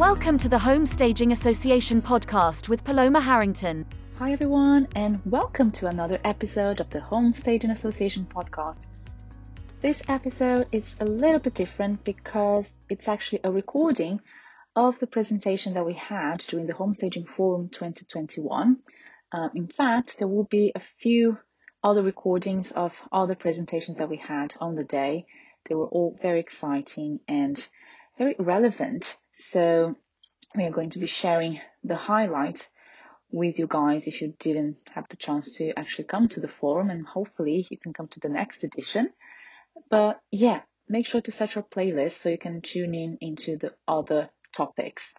Welcome to the Home Staging Association podcast with Paloma Harrington. Hi, everyone, and welcome to another episode of the Home Staging Association podcast. This episode is a little bit different because it's actually a recording of the presentation that we had during the Home Staging Forum 2021. Um, in fact, there will be a few other recordings of other presentations that we had on the day. They were all very exciting and very relevant. So we are going to be sharing the highlights with you guys if you didn't have the chance to actually come to the forum and hopefully you can come to the next edition. But yeah, make sure to set your playlist so you can tune in into the other topics.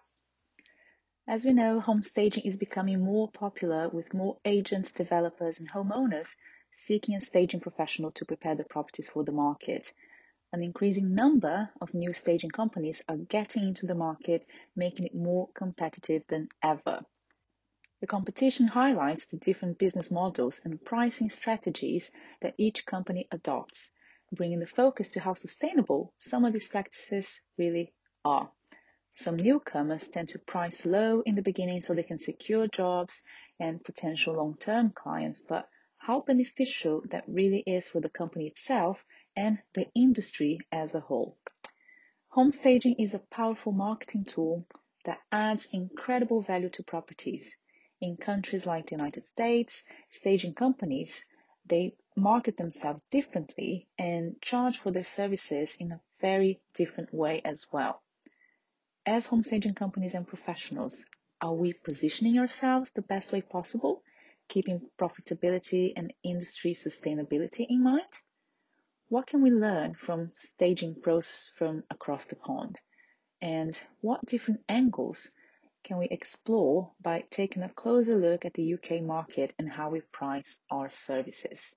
As we know, home staging is becoming more popular with more agents, developers, and homeowners seeking a staging professional to prepare the properties for the market. An increasing number of new staging companies are getting into the market, making it more competitive than ever. The competition highlights the different business models and pricing strategies that each company adopts, bringing the focus to how sustainable some of these practices really are. Some newcomers tend to price low in the beginning so they can secure jobs and potential long term clients, but how beneficial that really is for the company itself and the industry as a whole. Home staging is a powerful marketing tool that adds incredible value to properties. In countries like the United States, staging companies, they market themselves differently and charge for their services in a very different way as well. As home staging companies and professionals, are we positioning ourselves the best way possible, keeping profitability and industry sustainability in mind? What can we learn from staging pros from across the pond? And what different angles can we explore by taking a closer look at the UK market and how we price our services?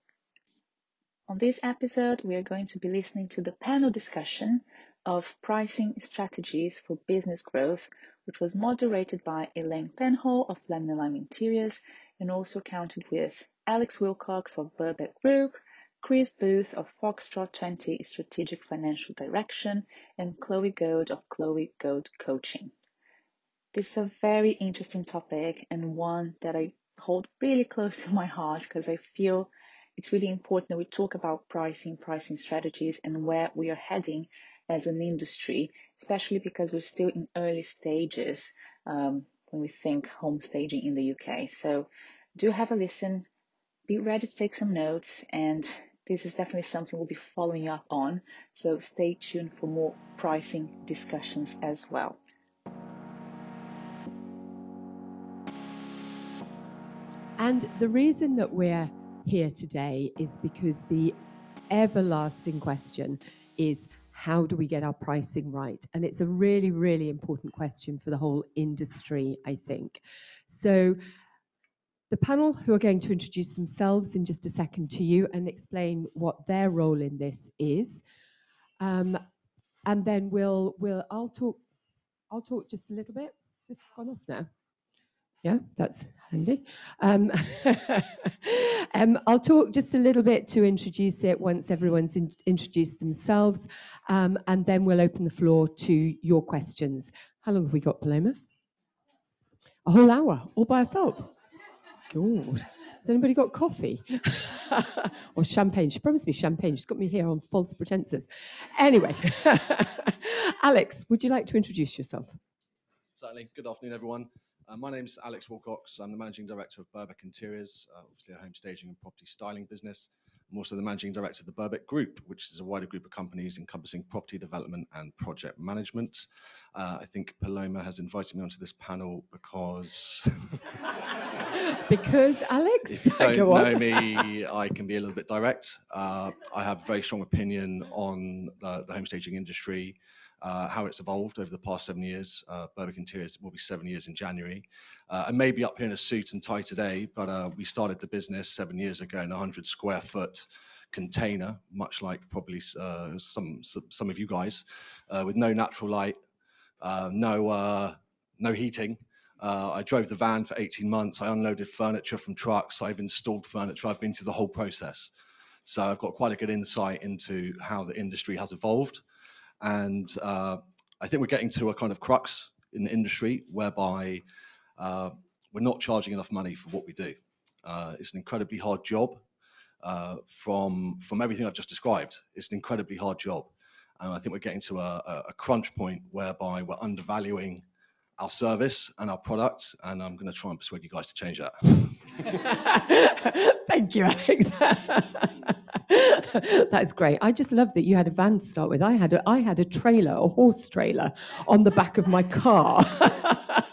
On this episode, we are going to be listening to the panel discussion of pricing strategies for business growth, which was moderated by Elaine Penhaul of Lemon Lime Interiors and also counted with Alex Willcocks of Burbeck Group, Chris Booth of Foxtrot 20 Strategic Financial Direction, and Chloe Gold of Chloe Gold Coaching. This is a very interesting topic and one that I hold really close to my heart because I feel it's really important that we talk about pricing, pricing strategies, and where we are heading as an industry, especially because we're still in early stages um, when we think home staging in the UK. So do have a listen, be ready to take some notes, and this is definitely something we'll be following up on, so stay tuned for more pricing discussions as well. And the reason that we're here today is because the everlasting question is how do we get our pricing right? And it's a really, really important question for the whole industry, I think. So, the panel who are going to introduce themselves in just a second to you and explain what their role in this is. Um, and then we'll, we'll, I'll talk, I'll talk just a little bit. This gone off now? Yeah, that's handy. Um, um, I'll talk just a little bit to introduce it once everyone's in, introduced themselves, um, and then we'll open the floor to your questions. How long have we got, Paloma? A whole hour, all by ourselves. God. Has anybody got coffee? or champagne? She promised me champagne. She's got me here on false pretenses. Anyway, Alex, would you like to introduce yourself? Certainly. Good afternoon, everyone. Uh, my name's Alex Willcocks. I'm the managing director of Burbeck Interiors, uh, obviously a home staging and property styling business. I'm also the managing director of the Burbeck Group, which is a wider group of companies encompassing property development and project management. Uh, I think Paloma has invited me onto this panel because. because, Alex? If you don't know me, I can be a little bit direct. Uh, I have a very strong opinion on the, the home staging industry uh, how it's evolved over the past seven years. Uh, Interiors will be seven years in January. Uh, I may be up here in a suit and tie today, but uh, we started the business seven years ago in a 100 square foot container, much like probably uh, some, some of you guys, uh, with no natural light, uh, no, no heating. I drove the van for 18 months. I unloaded furniture from trucks. I've installed furniture. I've been through the whole process. So I've got quite a good insight into how the industry has evolved. And uh, I think we're getting to a kind of crux in the industry whereby uh, we're not charging enough money for what we do. Uh, it's an incredibly hard job. Uh, from from everything I've just described, it's an incredibly hard job, and I think we're getting to a, a crunch point whereby we're undervaluing our service and our products, and I'm going to try and persuade you guys to change that. Thank you, Alex. That's great. I just love that you had a van to start with. I had a, I had a trailer, a horse trailer, on the back of my car.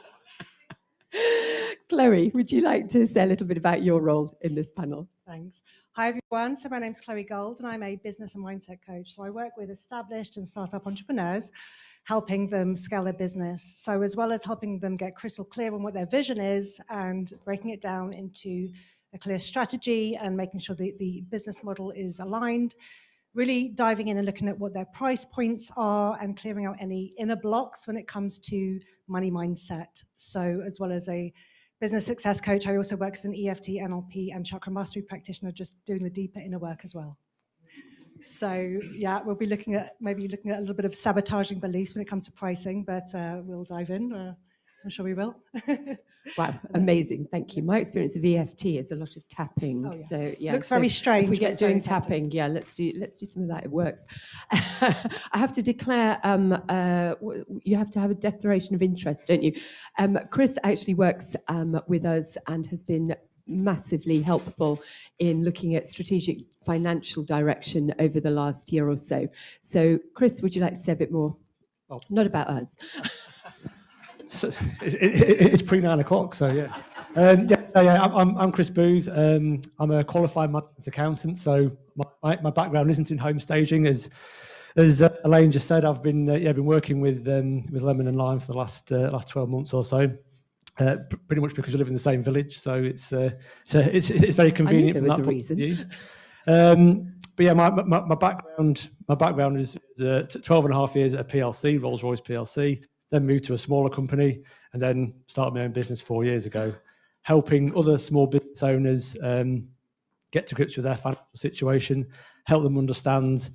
Chloe, would you like to say a little bit about your role in this panel? Thanks. Hi, everyone. So, my name's Chloe Gold, and I'm a business and mindset coach. So, I work with established and startup entrepreneurs, helping them scale their business. So, as well as helping them get crystal clear on what their vision is and breaking it down into a clear strategy and making sure that the business model is aligned, really diving in and looking at what their price points are and clearing out any inner blocks when it comes to money mindset. So, as well as a business success coach. I also work as an EFT, NLP, and chakra mastery practitioner, just doing the deeper inner work as well. So yeah, we'll be looking at maybe looking at a little bit of sabotaging beliefs when it comes to pricing, but uh, we'll dive in. Uh, I'm sure we will. Wow, amazing. Thank you. My experience of EFT is a lot of tapping. Oh, yes. So yeah, Looks so very If strange, we get doing effective. tapping, yeah, let's do let's do some of that. It works. I have to declare. Um, uh, you have to have a declaration of interest, don't you? Um, Chris actually works um, with us and has been massively helpful in looking at strategic financial direction over the last year or so. So, Chris, would you like to say a bit more? Oh. Not about us. So, it, it, it's pre nine o'clock, so yeah. Um, yeah, so yeah I'm- I'm, Chris Booth. Um, I'm a qualified accountant, so my, my, background isn't in home staging. As as uh, Elaine just said, I've been uh, yeah been working with um, with Lemon and Lime for the last uh, last 12 months or so. Uh, pretty much because we live in the same village, so it's uh, so it's it's very convenient. there was that a reason. Um, but yeah, my, my, my background my background is, is uh, t- 12 and a half years at a PLC, Rolls Royce PLC, then moved to a smaller company, and then started my own business four years ago, helping other small business owners um, get to grips with their financial situation, help them understand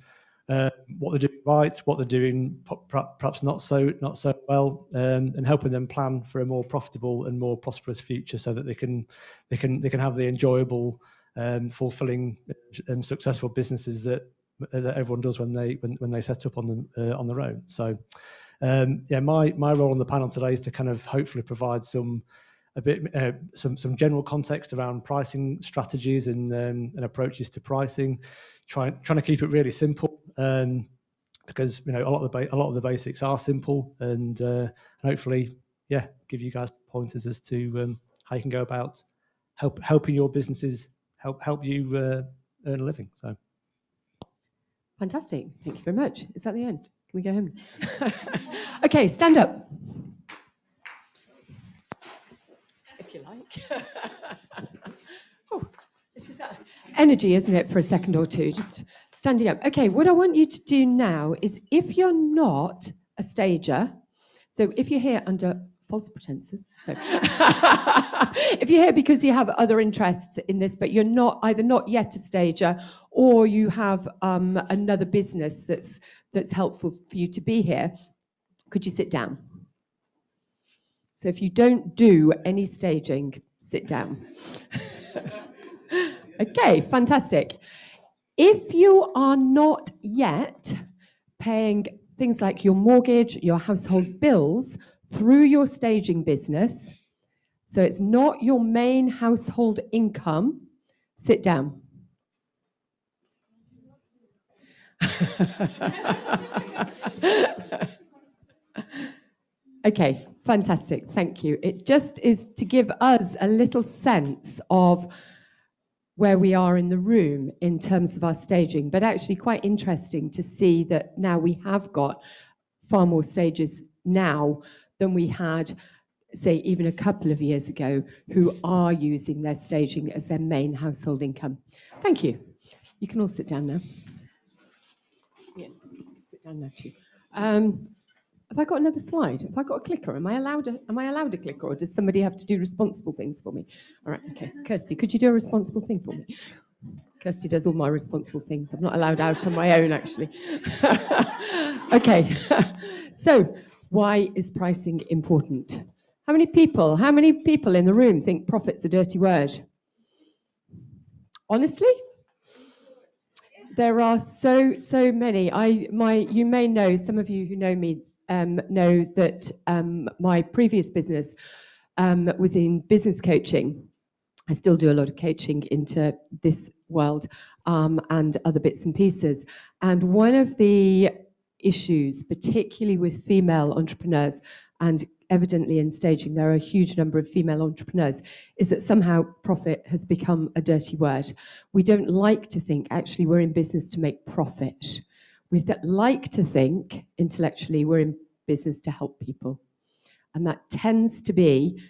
uh, what they're doing right, what they're doing perhaps not so not so well, um, and helping them plan for a more profitable and more prosperous future, so that they can they can they can have the enjoyable, um, fulfilling, and successful businesses that that everyone does when they when, when they set up on them uh, on their own. So, um, yeah, my my role on the panel today is to kind of hopefully provide some a bit uh, some some general context around pricing strategies and um, and approaches to pricing, trying trying to keep it really simple. Um, because you know a lot of the a lot of the basics are simple, and uh, hopefully, yeah, give you guys pointers as to um, how you can go about help helping your businesses help help you uh, earn a living. So. Fantastic. Thank you very much. Is that the end? Can we go home? okay, stand up. If you like. oh, it's that energy, isn't it, for a second or two? Just standing up. Okay, what I want you to do now is if you're not a stager, so if you're here under false pretenses, no. if you're here because you have other interests in this, but you're not either not yet a stager or you have um, another business that's that's helpful for you to be here, could you sit down? So if you don't do any staging, sit down. okay, fantastic. If you are not yet paying things like your mortgage, your household bills through your staging business, so it's not your main household income, sit down. okay, fantastic. Thank you. It just is to give us a little sense of where we are in the room in terms of our staging, but actually quite interesting to see that now we have got far more stages now than we had, say, even a couple of years ago, who are using their staging as their main household income. Thank you. You can all sit down now. Yeah, sit down now too. Um, have I got another slide? Have I got a clicker? Am I allowed a, am I allowed a clicker or does somebody have to do responsible things for me? All right, okay. Kirsty, could you do a responsible thing for me? Kirsty does all my responsible things. I'm not allowed out on my own, actually. okay, so Why is pricing important? How many people, how many people in the room think profit's a dirty word? Honestly? There are so, so many. I, my, you may know, some of you who know me um, know that um, my previous business um, was in business coaching. I still do a lot of coaching into this world um, and other bits and pieces. And one of the issues, particularly with female entrepreneurs, and evidently in staging there are a huge number of female entrepreneurs, is that somehow profit has become a dirty word. We don't like to think actually we're in business to make profit. We like to think intellectually we're in business to help people. And that tends to be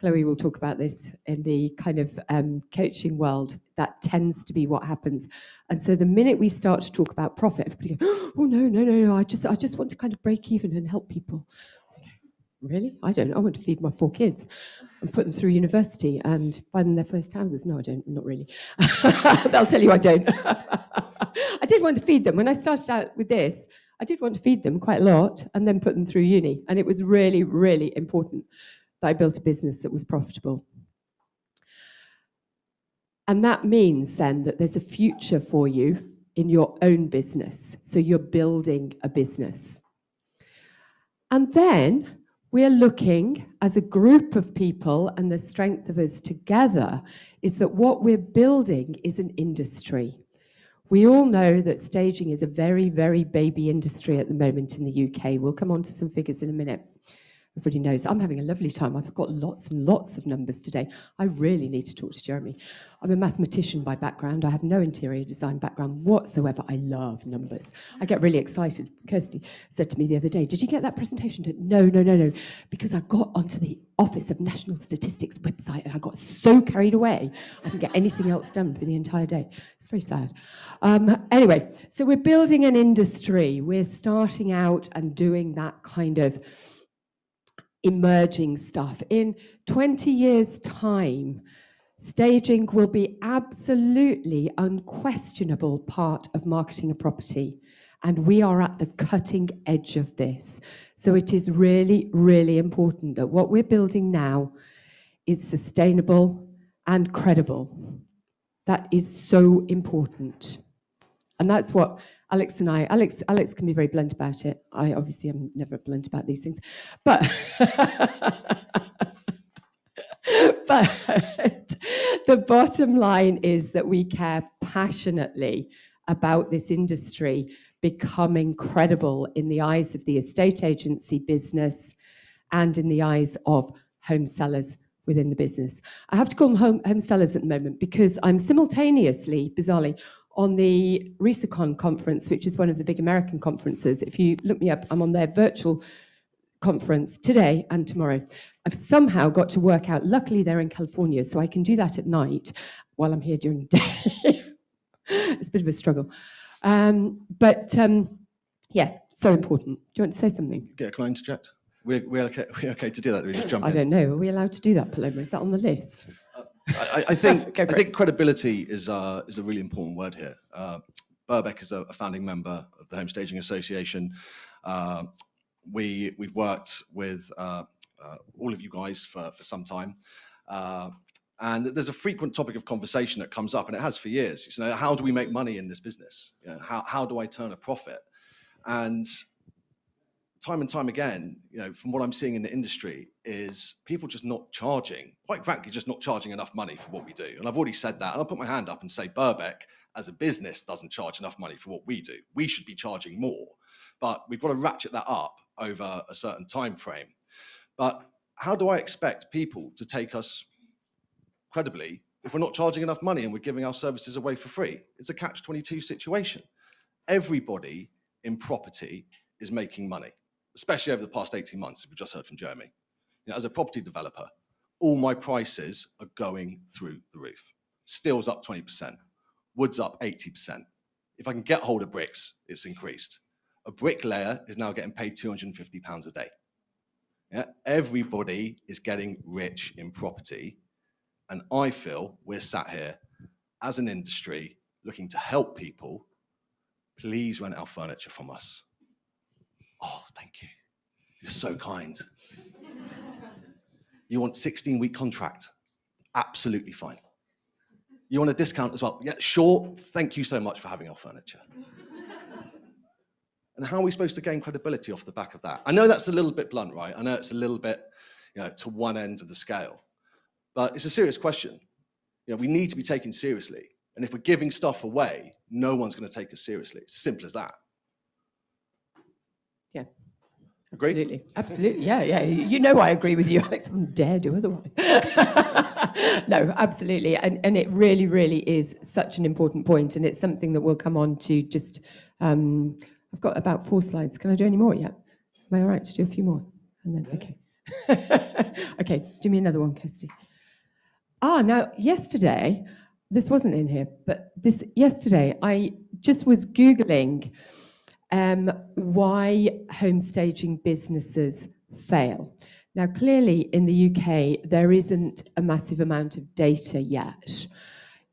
Chloe will talk about this in the kind of um, coaching world. That tends to be what happens. And so the minute we start to talk about profit, everybody goes, "Oh no, no, no, no! I just, I just want to kind of break even and help people." Really? I don't. I want to feed my four kids and put them through university and buy them their first houses. No, I don't. Not really. They'll tell you I don't. I did want to feed them when I started out with this. I did want to feed them quite a lot and then put them through uni, and it was really, really important that I built a business that was profitable. And that means then that there's a future for you in your own business. So you're building a business. And then we're looking as a group of people, and the strength of us together is that what we're building is an industry. We all know that staging is a very, very baby industry at the moment in the UK. We'll come on to some figures in a minute everybody knows I'm having a lovely time. I've got lots and lots of numbers today. I really need to talk to Jeremy. I'm a mathematician by background. I have no interior design background whatsoever. I love numbers. I get really excited. Kirsty said to me the other day, Did you get that presentation? No, no, no, no. Because I got onto the Office of National Statistics website and I got so carried away, I didn't get anything else done for the entire day. It's very sad. Um, anyway, so we're building an industry. We're starting out and doing that kind of emerging stuff. In 20 years' time, staging will be absolutely unquestionable part of marketing a property. And we are at the cutting edge of this. So it is really, really important that what we're building now is sustainable and credible. That is so important. And that's what Alex and I, Alex, Alex can be very blunt about it. I obviously am never blunt about these things, but but the bottom line is that we care passionately about this industry becoming credible in the eyes of the estate agency business and in the eyes of home sellers within the business. I have to call them home, home sellers at the moment because I'm simultaneously, bizarrely, on the RESACON conference, which is one of the big American conferences. If you look me up, I'm on their virtual conference today and tomorrow. I've somehow got to work out, luckily they're in California, so I can do that at night while I'm here during the day. it's a bit of a struggle. Um, but um, yeah, so important. Do you want to say something? Yeah, can I interject? We're, we're, okay, we're okay to do that. We just jump I in. don't know. Are we allowed to do that, Paloma? Is that on the list? I, I think I think credibility is uh, is a really important word here. Uh, Burbeck is a, a founding member of the Home Staging Association. Uh, we we've worked with uh, uh, all of you guys for for some time. Uh, and there's a frequent topic of conversation that comes up, and it has for years. You know, how do we make money in this business? You know, how how do I turn a profit? And time and time again, you know, from what I'm seeing in the industry, is people just not charging, quite frankly, just not charging enough money for what we do. And I've already said that. And I'll put my hand up and say Burbeck, as a business, doesn't charge enough money for what we do. We should be charging more, but we've got to ratchet that up over a certain time frame. But how do I expect people to take us credibly if we're not charging enough money and we're giving our services away for free? It's a catch 22 situation. Everybody in property is making money especially over the past 18 months, as we just heard from Jeremy. You know, as a property developer, all my prices are going through the roof. Steel's up 20%, wood's up 80%. If I can get hold of bricks, it's increased. A bricklayer is now getting paid 250 pounds a day. Yeah? Everybody is getting rich in property. And I feel we're sat here as an industry looking to help people. Please rent our furniture from us. Oh, thank you. You're so kind. You want 16 week contract? Absolutely fine. You want a discount as well? Yeah, sure. Thank you so much for having our furniture. and how are we supposed to gain credibility off the back of that? I know that's a little bit blunt, right? I know it's a little bit, you know, to one end of the scale, but it's a serious question. You know, we need to be taken seriously. And if we're giving stuff away, no one's going to take us seriously. It's simple as that. Yeah. Agree? Absolutely. Absolutely. Yeah, yeah. You know I agree with you, Alex. I wouldn't dare do otherwise. no, absolutely. And, and it really, really is such an important point, And it's something that we'll come on to just. Um, I've got about four slides. Can I do any more yet? Am I all right to do a few more? And then, okay. okay, do me another one, Kirsty. Ah, now, yesterday, this wasn't in here, but this yesterday, I just was Googling um, why home staging businesses fail. Now, clearly in the UK, there isn't a massive amount of data yet.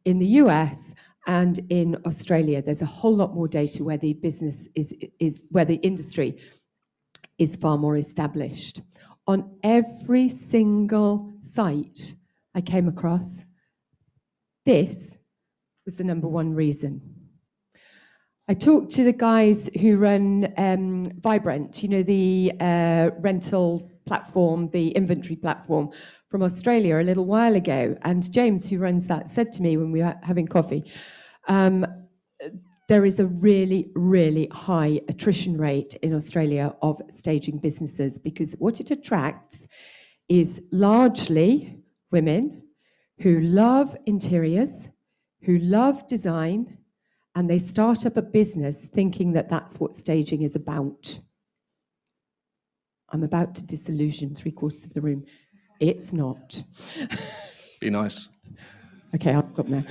In the US and in Australia, there's a whole lot more data where the business is, is where the industry is far more established. On every single site I came across, this was the number one reason I talked to the guys who run um, Vibrent, you know, the uh, rental platform, the inventory platform from Australia a little while ago. And James, who runs that, said to me when we were having coffee, um, there is a really, really high attrition rate in Australia of staging businesses because what it attracts is largely women who love interiors, who love design, and they start up a business thinking that that's what staging is about. I'm about to disillusion three quarters of the room. It's not. Be nice. Okay, I'll stop now.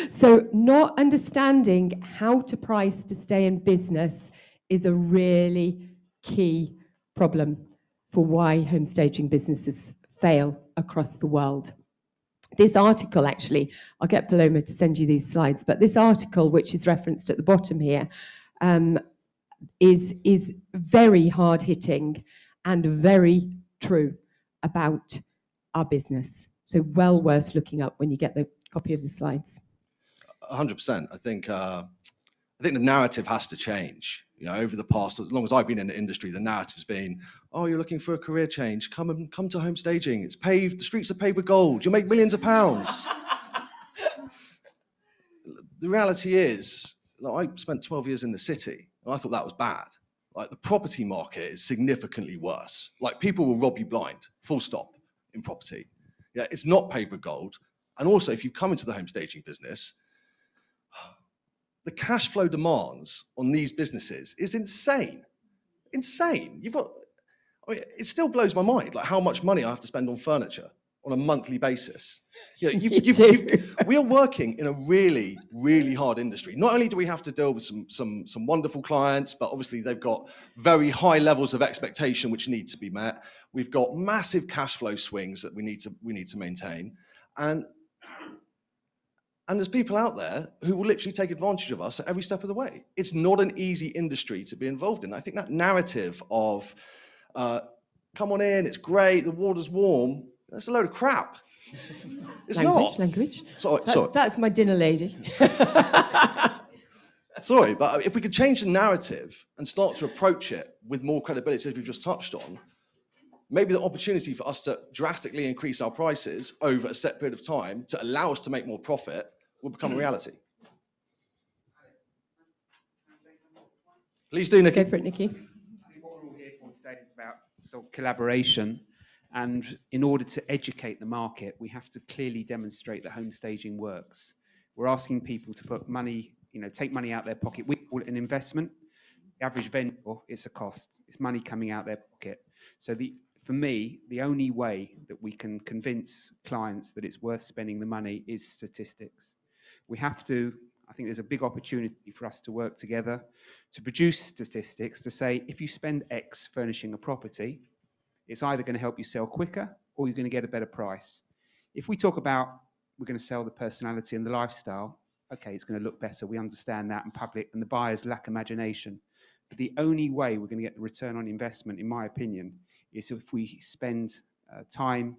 so, not understanding how to price to stay in business is a really key problem for why home staging businesses fail across the world this article actually, I'll get Paloma to send you these slides, but this article, which is referenced at the bottom here, um, is is very hard hitting and very true about our business. So well worth looking up when you get the copy of the slides. 100%. I think uh, I think the narrative has to change. You know, over the past, as long as I've been in the industry, the narrative's been, oh, you're looking for a career change. Come and come to home staging. It's paved. The streets are paved with gold. You'll make millions of pounds. the reality is, like, I spent 12 years in the city, and I thought that was bad. Like the property market is significantly worse. Like people will rob you blind. Full stop in property. Yeah, it's not paved with gold. And also, if you come into the home staging business, the cash flow demands on these businesses is insane. Insane. You've got, I mean, it still blows my mind, like how much money I have to spend on furniture on a monthly basis. You know, you've, you've, you've, we are working in a really, really hard industry. Not only do we have to deal with some, some, some wonderful clients, but obviously they've got very high levels of expectation which need to be met. We've got massive cash flow swings that we need to, we need to maintain. And and there's people out there who will literally take advantage of us at every step of the way. It's not an easy industry to be involved in. I think that narrative of, uh, come on in, it's great, the water's warm, that's a load of crap. It's language, not. Language. Sorry, that's, sorry. that's my dinner lady. sorry, but if we could change the narrative and start to approach it with more credibility, as we've just touched on, maybe the opportunity for us to drastically increase our prices over a set period of time to allow us to make more profit will become a mm. reality. Please do, Nikki. Go for it, Nikki. I think what we're all here for today is about sort of collaboration. And in order to educate the market, we have to clearly demonstrate that home staging works. We're asking people to put money, you know, take money out their pocket. We call it an investment. The average vendor, it's a cost. It's money coming out their pocket. So the for me, the only way that we can convince clients that it's worth spending the money is statistics. We have to, I think there's a big opportunity for us to work together to produce statistics to say if you spend X furnishing a property, it's either going to help you sell quicker or you're going to get a better price. If we talk about we're going to sell the personality and the lifestyle, okay, it's going to look better. We understand that, in public and the buyers lack imagination. But the only way we're going to get the return on investment, in my opinion, is if we spend uh, time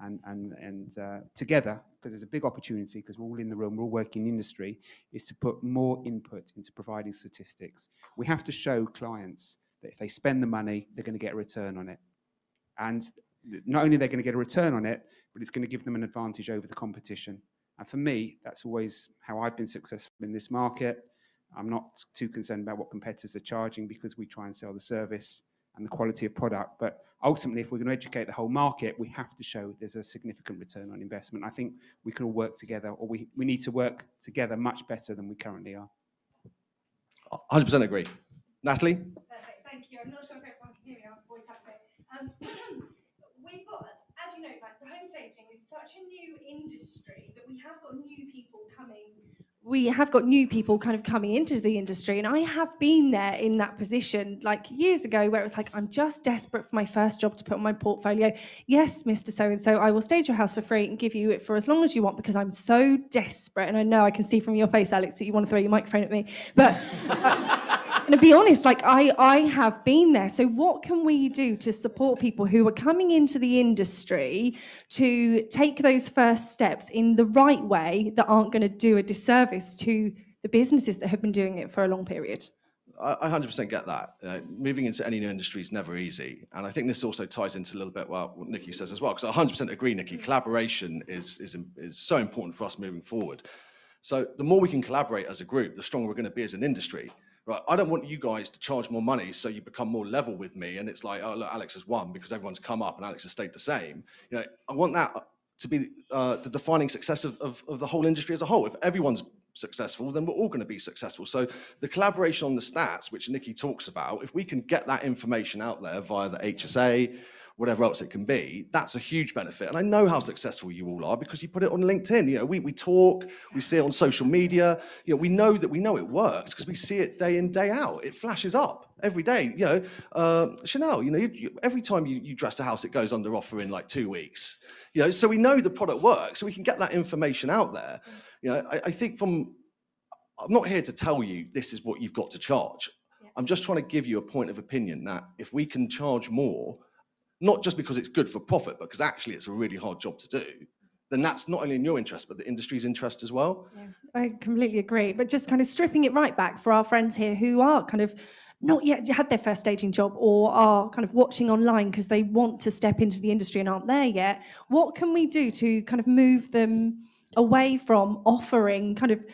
and, and, and uh, together, because there's a big opportunity, because we're all in the room, we're all working in industry, is to put more input into providing statistics. We have to show clients that if they spend the money, they're going to get a return on it. And not only they're they going to get a return on it, but it's going to give them an advantage over the competition. And for me, that's always how I've been successful in this market. I'm not too concerned about what competitors are charging because we try and sell the service and the quality of product. But ultimately, if we're going to educate the whole market, we have to show there's a significant return on investment. I think we can all work together, or we, we need to work together much better than we currently are. 100% agree. Natalie? Perfect, thank you. I'm not sure if everyone can hear me, I've always had it. Um, we've got, as you know, like the home staging is such a new industry that we have got new people coming. We have got new people kind of coming into the industry, and I have been there in that position like years ago where it was like, I'm just desperate for my first job to put on my portfolio. Yes, Mr. So and so, I will stage your house for free and give you it for as long as you want because I'm so desperate. And I know I can see from your face, Alex, that you want to throw your microphone at me. But and to be honest, like I, I have been there. So what can we do to support people who are coming into the industry to take those first steps in the right way that aren't going to do a disservice to the businesses that have been doing it for a long period? I I 100% get that. Uh, moving into any new industry is never easy. And I think this also ties into a little bit well, what Nikki says as well, because I 100% agree, Nikki. Collaboration is, is, is so important for us moving forward. So the more we can collaborate as a group, the stronger we're going to be as an industry. Right, I don't want you guys to charge more money so you become more level with me. And it's like, oh, look, Alex has won because everyone's come up and Alex has stayed the same. You know, I want that to be uh, the defining success of, of, of the whole industry as a whole. If everyone's successful, then we're all going to be successful. So the collaboration on the stats, which Nikki talks about, if we can get that information out there via the HSA, whatever else it can be, that's a huge benefit. And I know how successful you all are because you put it on LinkedIn. You know, we, we talk, we see it on social media. You know, we know that we know it works because we see it day in, day out. It flashes up every day. You know, uh, Chanel, you know, you, you, every time you, you dress a house, it goes under offer in like two weeks. You know, so we know the product works, so we can get that information out there. You know, I, I think from, I'm not here to tell you this is what you've got to charge. I'm just trying to give you a point of opinion that if we can charge more, not just because it's good for profit, but because actually it's a really hard job to do, then that's not only in your interest, but the industry's interest as well. Yeah, I completely agree. But just kind of stripping it right back for our friends here who are kind of not yet had their first staging job or are kind of watching online because they want to step into the industry and aren't there yet. What can we do to kind of move them away from offering kind of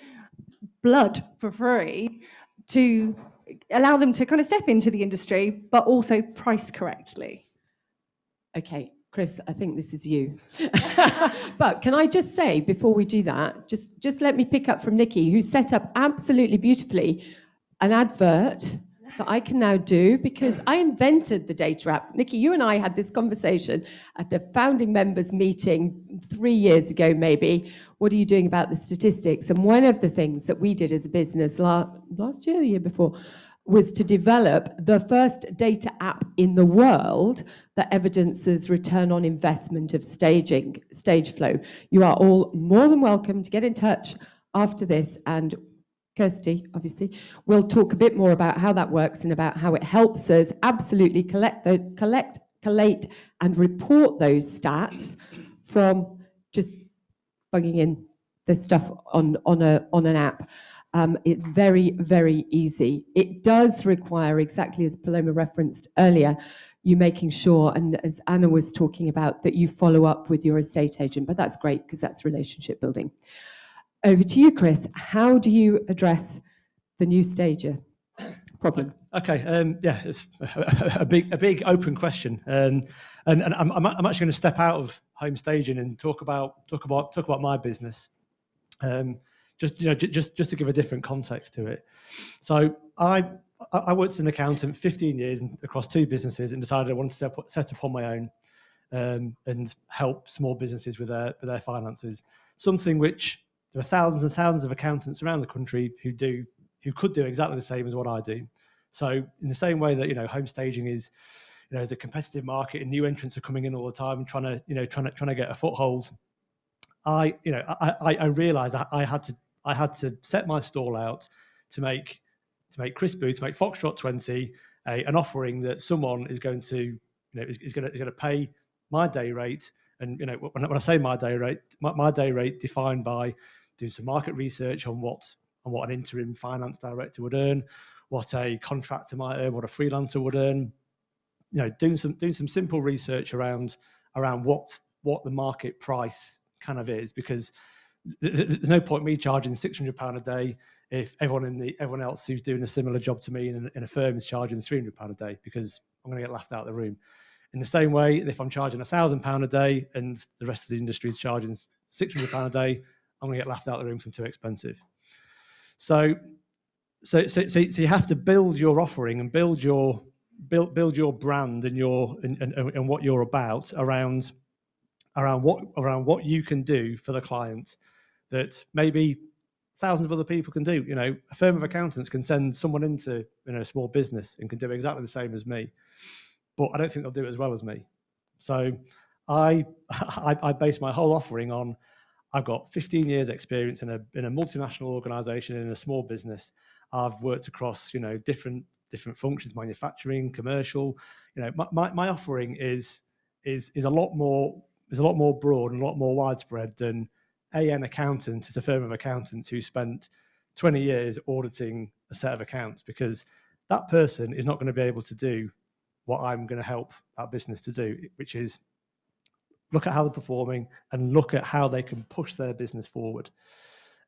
blood for free to allow them to kind of step into the industry, but also price correctly? Okay, Chris, I think this is you. but can I just say before we do that, just just let me pick up from Nikki, who set up absolutely beautifully an advert that I can now do because I invented the data app. Nikki, you and I had this conversation at the founding members meeting three years ago, maybe. What are you doing about the statistics? And one of the things that we did as a business la- last year, year before, was to develop the first data app in the world that evidences return on investment of staging, stage flow. You are all more than welcome to get in touch after this and Kirsty, obviously, will talk a bit more about how that works and about how it helps us absolutely collect the collect, collate, and report those stats from just bugging in the stuff on on a on an app. Um, it's very, very easy. It does require, exactly as Paloma referenced earlier, you making sure, and as Anna was talking about, that you follow up with your estate agent. But that's great because that's relationship building. Over to you, Chris. How do you address the new stager problem? Okay, um, yeah, it's a, big, a big open question, um, and and I'm, I'm actually going to step out of home staging and talk about talk about talk about my business. Um, just you know, just just to give a different context to it. So I I worked as an accountant 15 years across two businesses and decided I wanted to set, up- set up on my own um, and help small businesses with their with their finances. Something which there are thousands and thousands of accountants around the country who do who could do exactly the same as what I do. So in the same way that you know home staging is you know there's a competitive market and new entrants are coming in all the time trying to you know trying to trying to get a foothold. I you know I I, I realised I, I had to I had to set my stall out to make to make Crispy, to make Foxtrot 20 a, an offering that someone is going to, you know, is, is going to, is going to pay my day rate. And, you know, when, when I say my day rate, my, my day rate defined by doing some market research on what, on what an interim finance director would earn, what a contractor might earn, what a freelancer would earn, you know, doing some, doing some simple research around, around what, what the market price kind of is, because th- th- there's no point me charging 600 pound a day if everyone in the everyone else who's doing a similar job to me in, a- in a firm is charging 300 pound a day because i'm going to get laughed out of the room. In the same way if i'm charging a thousand pound a day and the rest of the industry is charging 600 pound a day i'm going to get laughed out of the room because i'm too expensive. So so, so so so you have to build your offering and build your build build your brand and your and, and, and what you're about around around what around what you can do for the client that maybe thousands of other people can do. You know, a firm of accountants can send someone into you know a small business and can do exactly the same as me, but I don't think they'll do it as well as me. So I I, I base my whole offering on I've got 15 years experience in a in a multinational organization in a small business. I've worked across you know different different functions, manufacturing, commercial. You know, my, my, my offering is is is a lot more is a lot more broad and a lot more widespread than an accountant is a firm of accountants who spent 20 years auditing a set of accounts because that person is not going to be able to do what I'm going to help that business to do, which is look at how they're performing and look at how they can push their business forward.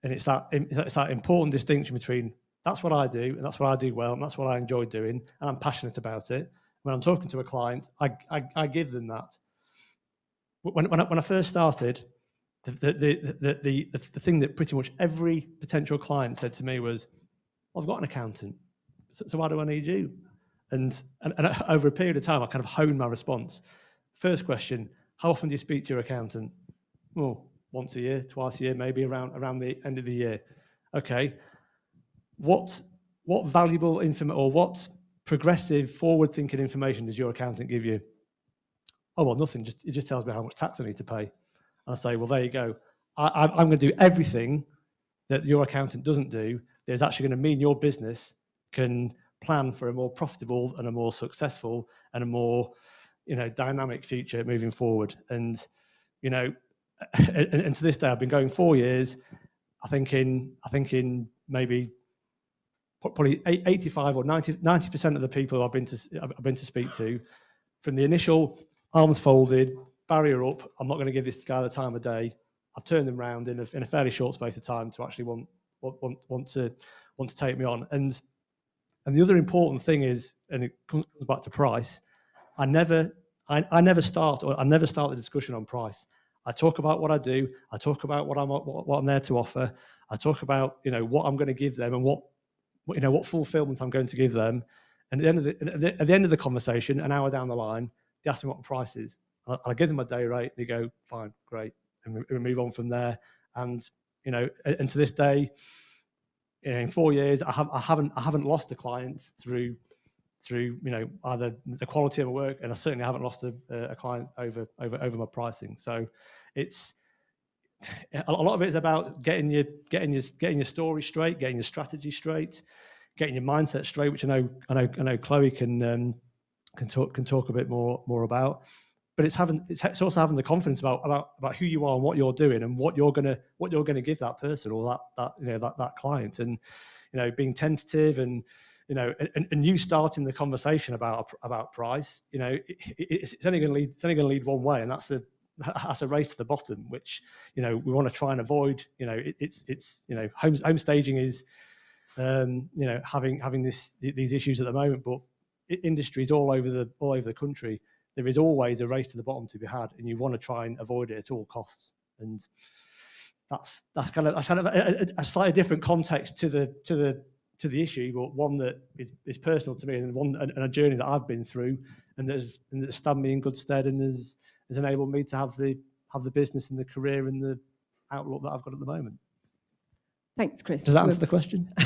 And it's that it's that- it's that important distinction between that's what I do and that's what I do well and that's what I enjoy doing and I'm passionate about it. When I'm talking to a client, I I, I give them that. When when I, when I first started, the the, the the thing that pretty much every potential client said to me was, "I've got an accountant, so, so why do I need you?" And, and and over a period of time, I kind of honed my response. First question: How often do you speak to your accountant? Well, once a year, twice a year, maybe around around the end of the year. Okay, what what valuable information or what progressive, forward-thinking information does your accountant give you? Oh well, nothing. Just it just tells me how much tax I need to pay. I say, well, there you go. I, I'm, I'm going to do everything that your accountant doesn't do. That is actually going to mean your business can plan for a more profitable and a more successful and a more, you know, dynamic future moving forward. And you know, and, and to this day, I've been going four years. I think in I think in maybe probably 85 or 90 percent of the people I've been to I've been to speak to, from the initial arms folded, barrier up, I'm not going to give this guy the time of day. I've turned them round in a, in a fairly short space of time to actually want want want, to want to take me on. And and the other important thing is, and it comes back to price. I never I, I never start or I never start the discussion on price. I talk about what I do. I talk about what I'm what, what I'm there to offer. I talk about you know what I'm going to give them and what what, you know what fulfillment I'm going to give them. And at the end of the, at the, at the end of the conversation, an hour down the line, they ask me what the price is. I, I give them a day rate. They go, fine, great, and we, we move on from there. And you know, and, and to this day, you know, in four years, I, have, I haven't I haven't lost a client through through you know either the quality of my work, and I certainly haven't lost a, a client over over over my pricing. So it's a lot of it is about getting your getting your getting your story straight, getting your strategy straight, getting your mindset straight, which I know I know I know Chloe can um, can talk can talk a bit more more about. But it's having it's, it's also having the confidence about about about who you are and what you're doing and what you're gonna what you're gonna give that person or that that you know that that client. And you know being tentative and you know and, and you starting the conversation about about price you know it, it, it's, it's only going to lead it's only going to lead one way and that's a that's a race to the bottom which you know we want to try and avoid you know it, it's it's you know home home staging is um you know having having this these issues at the moment but industries all over the all over the country there is always a race to the bottom to be had and you want to try and avoid it at all costs and that's that's kind of that's kind of a, a, slightly different context to the to the to the issue but one that is, is personal to me and one and, a journey that I've been through and that's and that's stand me in good stead and has has enabled me to have the have the business and the career and the outlook that I've got at the moment. Thanks, Chris. Does that answer the question?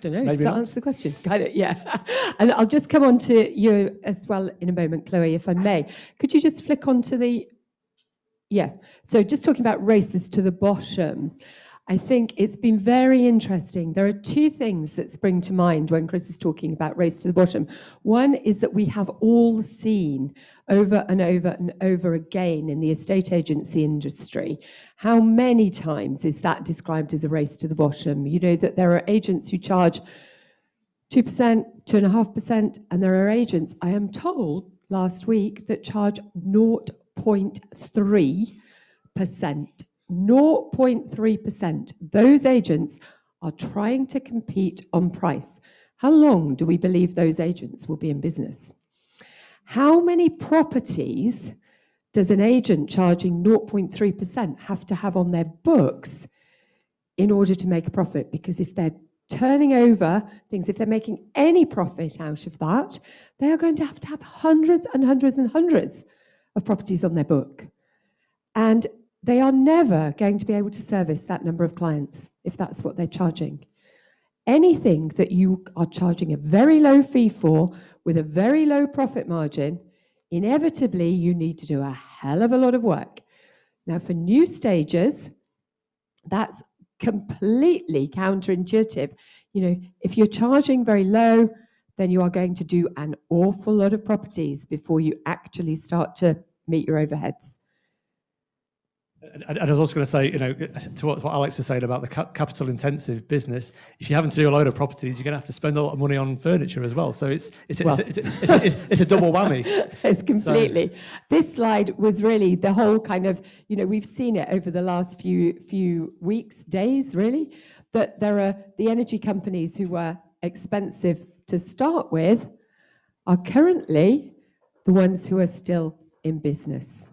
don't know. Maybe Does that not. answer the question? Kind of, yeah. and I'll just come on to you as well in a moment, Chloe, if I may. Could you just flick on to the, yeah. So just talking about races to the bottom. I think it's been very interesting. There are two things that spring to mind when Chris is talking about race to the bottom. One is that we have all seen over and over and over again in the estate agency industry how many times is that described as a race to the bottom? You know, that there are agents who charge 2%, 2.5%, and there are agents, I am told last week, that charge 0.3%. 0.3%. Those agents are trying to compete on price. How long do we believe those agents will be in business? How many properties does an agent charging 0.3% have to have on their books in order to make a profit? Because if they're turning over things, if they're making any profit out of that, they are going to have to have hundreds and hundreds and hundreds of properties on their book. And they are never going to be able to service that number of clients if that's what they're charging. Anything that you are charging a very low fee for with a very low profit margin, inevitably you need to do a hell of a lot of work. Now, for new stages, that's completely counterintuitive. You know, if you're charging very low, then you are going to do an awful lot of properties before you actually start to meet your overheads. And I was also going to say, you know, to what, what Alex is saying about the capital intensive business, if you're having to do a load of properties, you're going to have to spend a lot of money on furniture as well. So it's it's, well, it's, it's, it's, it's, it's, a double whammy. it's completely. So. This slide was really the whole kind of, you know, we've seen it over the last few few weeks, days, really, that there are the energy companies who were expensive to start with are currently the ones who are still in business.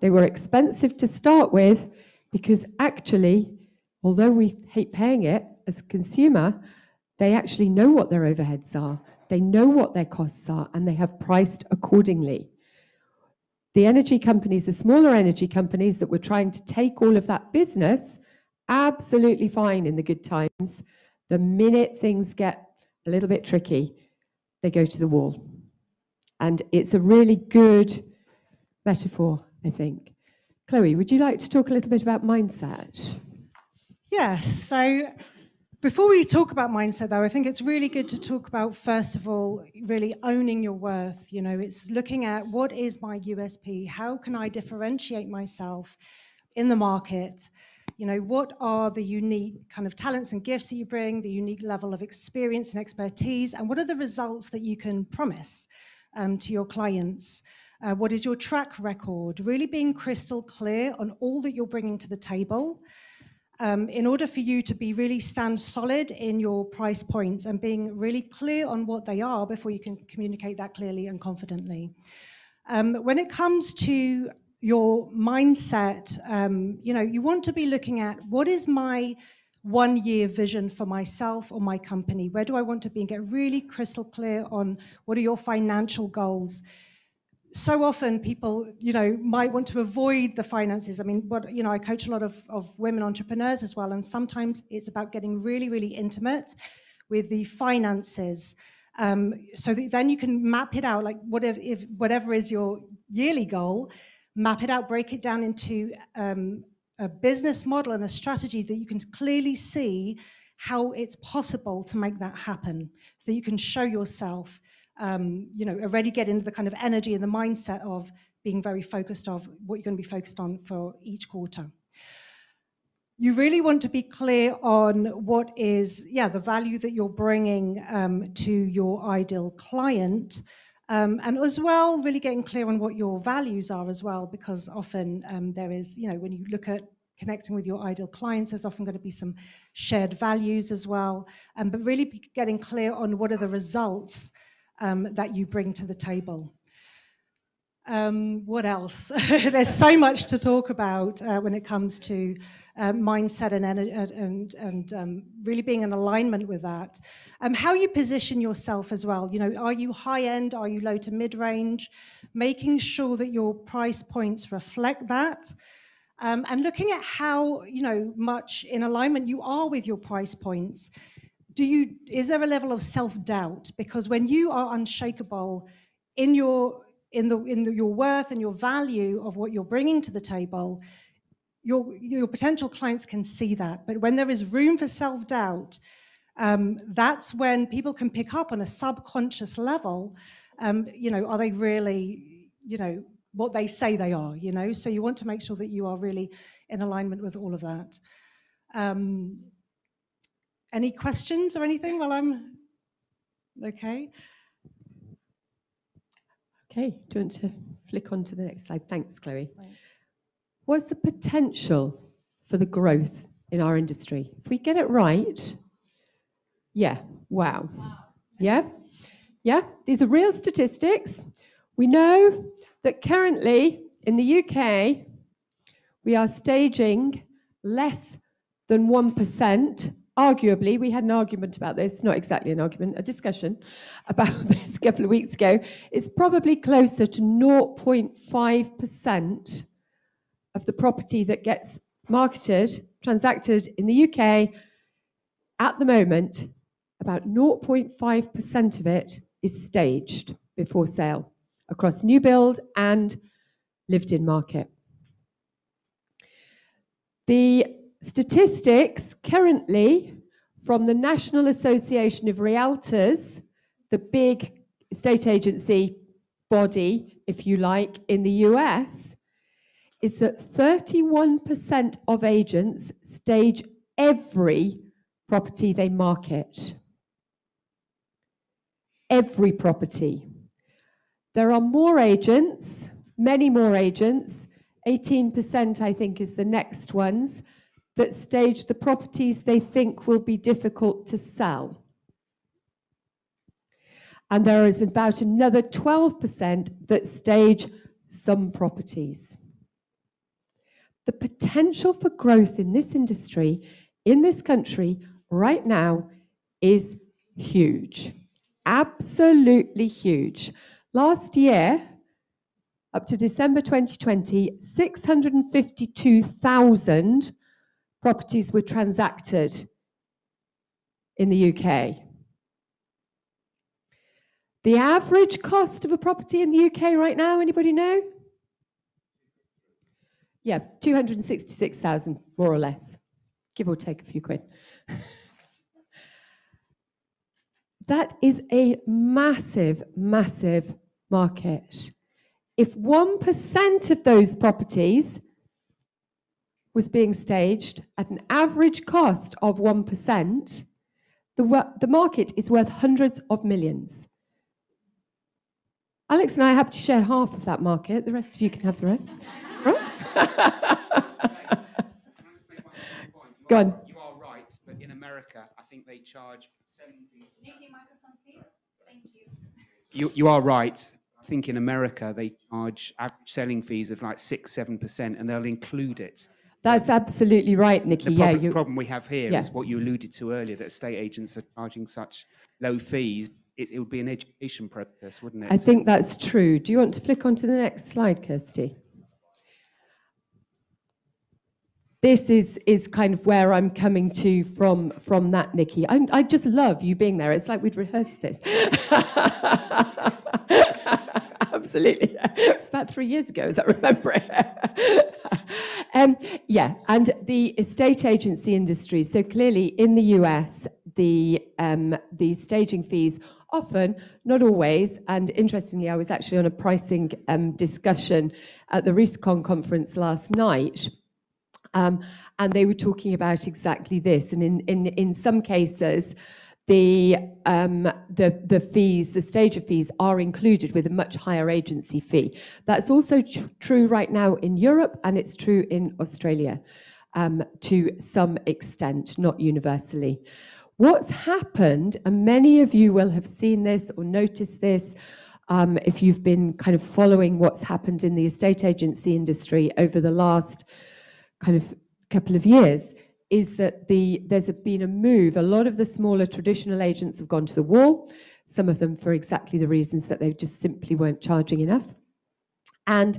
They were expensive to start with because actually, although we hate paying it as a consumer, they actually know what their overheads are. They know what their costs are and they have priced accordingly. The energy companies, the smaller energy companies that were trying to take all of that business, absolutely fine in the good times. The minute things get a little bit tricky, they go to the wall. And it's a really good metaphor I think. Chloe, would you like to talk a little bit about mindset? Yes. So before we talk about mindset, though, I think it's really good to talk about, first of all, really owning your worth. You know, it's looking at what is my USP? How can I differentiate myself in the market? You know, what are the unique kind of talents and gifts that you bring, the unique level of experience and expertise, and what are the results that you can promise um, to your clients? Uh, what is your track record? Really being crystal clear on all that you're bringing to the table. Um, in order for you to be really stand solid in your price points and being really clear on what they are before you can communicate that clearly and confidently. Um, when it comes to your mindset, um, you know, you want to be looking at what is my one year vision for myself or my company? Where do I want to be? And get really crystal clear on what are your financial goals so often people, you know, might want to avoid the finances. I mean, what, you know, I coach a lot of, of women entrepreneurs as well, and sometimes it's about getting really, really intimate with the finances. Um, so that then you can map it out, like whatever, if, whatever is your yearly goal, map it out, break it down into um, a business model and a strategy that you can clearly see how it's possible to make that happen, so you can show yourself um, you know, already get into the kind of energy and the mindset of being very focused of what you're going to be focused on for each quarter. You really want to be clear on what is, yeah, the value that you're bringing um, to your ideal client, um, and as well, really getting clear on what your values are as well, because often um, there is, you know, when you look at connecting with your ideal clients, there's often going to be some shared values as well, um, but really getting clear on what are the results um, that you bring to the table. Um, what else? There's so much to talk about uh, when it comes to uh, mindset and, and, and um, really being in alignment with that. Um, how you position yourself as well. You know, are you high end? Are you low to mid range? Making sure that your price points reflect that. Um, and looking at how you know much in alignment you are with your price points do you is there a level of self-doubt because when you are unshakable in your in the in the, your worth and your value of what you're bringing to the table your, your potential clients can see that. But when there is room for self doubt, um, that's when people can pick up on a subconscious level. Um, you know, are they really, you know, what they say they are? You know, so you want to make sure that you are really in alignment with all of that. Um, any questions or anything while I'm okay? Okay, do you want to flick on to the next slide? Thanks, Chloe. What's the potential for the growth in our industry? If we get it right, yeah, wow. Yeah, yeah, these are real statistics. We know that currently in the UK, we are staging less than 1%. Arguably, we had an argument about this, not exactly an argument, a discussion about this a couple of weeks ago. It's probably closer to 0.5% of the property that gets marketed, transacted in the UK at the moment. About 0.5% of it is staged before sale across new build and lived in market. The statistics currently from the National Association of Realtors, the big state agency body, if you like, in the US, is that 31% of agents stage every property they market. Every property. There are more agents, many more agents, 18% I think is the next ones, that stage the properties they think will be difficult to sell. And there is about another 12% that stage some properties. The potential for growth in this industry, in this country, right now, is huge. Absolutely huge. Last year, up to December 2020, 652,000 properties were transacted in the UK. The average cost of a property in the UK right now, anybody know? Yeah, 266,000, more or less, give or take a few quid. that is a massive, massive market. If 1% of those properties was being staged at an average cost of 1%, the, the market is worth hundreds of millions. Alex and I are happy to share half of that market. The rest of you can have the rest. Go on. You are right, but in America, I think they charge selling fees. You, you are right. I think in America, they charge average selling fees of like six, seven percent, and they'll include it. That's um, absolutely right, Nikki. The yeah, problem, you, problem we have here is Yeah. what you alluded to earlier that estate agents are charging such low fees. It, it would be an education process, wouldn't it? I think that's true. Do you want to flick on to the next slide, Kirsty? This is, is kind of where I'm coming to from, from that, Nikki. i I just love you being there. It's like we'd rehearsed this. Absolutely. It's about three years ago, as I remember it. um, yeah, and the estate agency industry. So clearly, in the US, the um, the staging fees often, not always, and interestingly, I was actually on a pricing um, discussion at the RESACON conference last night. Um, and they were talking about exactly this. And in, in, in some cases, the, um, the, the fees, the stager fees, are included with a much higher agency fee. That's also tr- true right now in Europe, and it's true in Australia um, to some extent, not universally. What's happened, and many of you will have seen this or noticed this, um, if you've been kind of following what's happened in the estate agency industry over the last kind of couple of years is that the there's a, been a move. A lot of the smaller traditional agents have gone to the wall. Some of them for exactly the reasons that they just simply weren't charging enough, and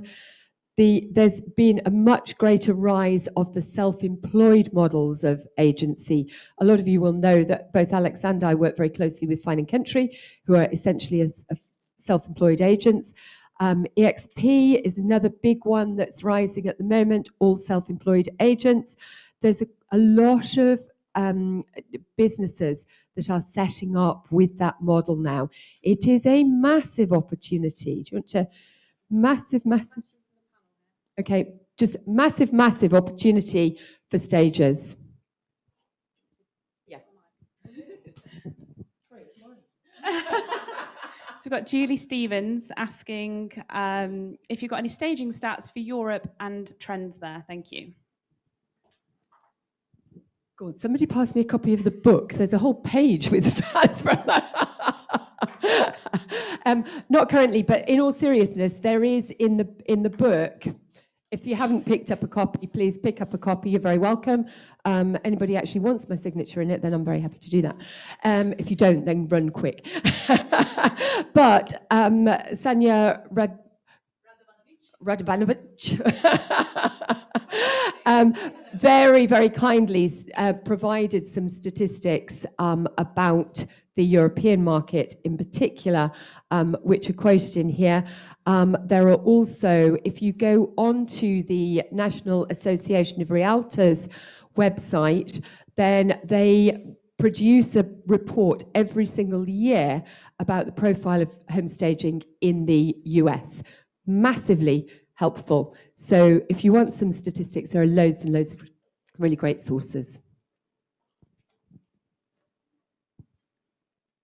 the there's been a much greater rise of the self-employed models of agency. A lot of you will know that both Alex and I work very closely with Fine and Country, who are essentially a, a self-employed agents. Um, EXP is another big one that's rising at the moment, all self employed agents. There's a, a lot of um, businesses that are setting up with that model now. It is a massive opportunity. Do you want to? Massive, massive. Okay, just massive, massive opportunity for stages. stagers. So we've got Julie Stevens asking um, if you've got any staging stats for Europe and trends there. Thank you. God, somebody passed me a copy of the book. There's a whole page with stats from that. um, not currently, but in all seriousness, there is in the in the book. If you haven't picked up a copy, please pick up a copy. You're very welcome. Um, anybody actually wants my signature in it, then I'm very happy to do that. Um, if you don't, then run quick. but um, Sanya Rad- Radovanovic um, very, very kindly uh, provided some statistics um, about the European market in particular, um, which are quoted in here. Um, there are also, if you go onto the National Association of Realtors website, then they produce a report every single year about the profile of home staging in the US. Massively helpful. So if you want some statistics, there are loads and loads of really great sources.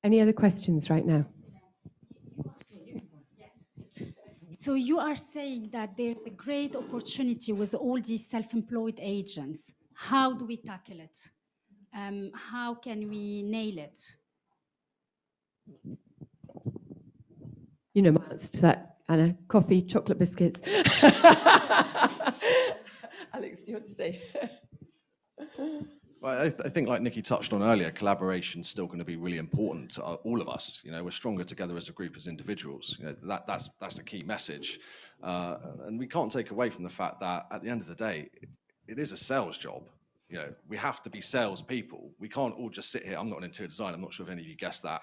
Any other questions right now? So you are saying that there's a great opportunity with all these self-employed agents. How do we tackle it? Um, how can we nail it? You know, my answer to that, Anna. Coffee, chocolate biscuits. Alex, do you want to say? Well, I, th- I think, like Nikki touched on earlier, collaboration is still going to be really important to uh, all of us. You know, we're stronger together as a group, as individuals. You know, that, that's that's the key message, uh, and we can't take away from the fact that at the end of the day, it is a sales job. You know, we have to be salespeople. We can't all just sit here. I'm not an interior designer. I'm not sure if any of you guessed that,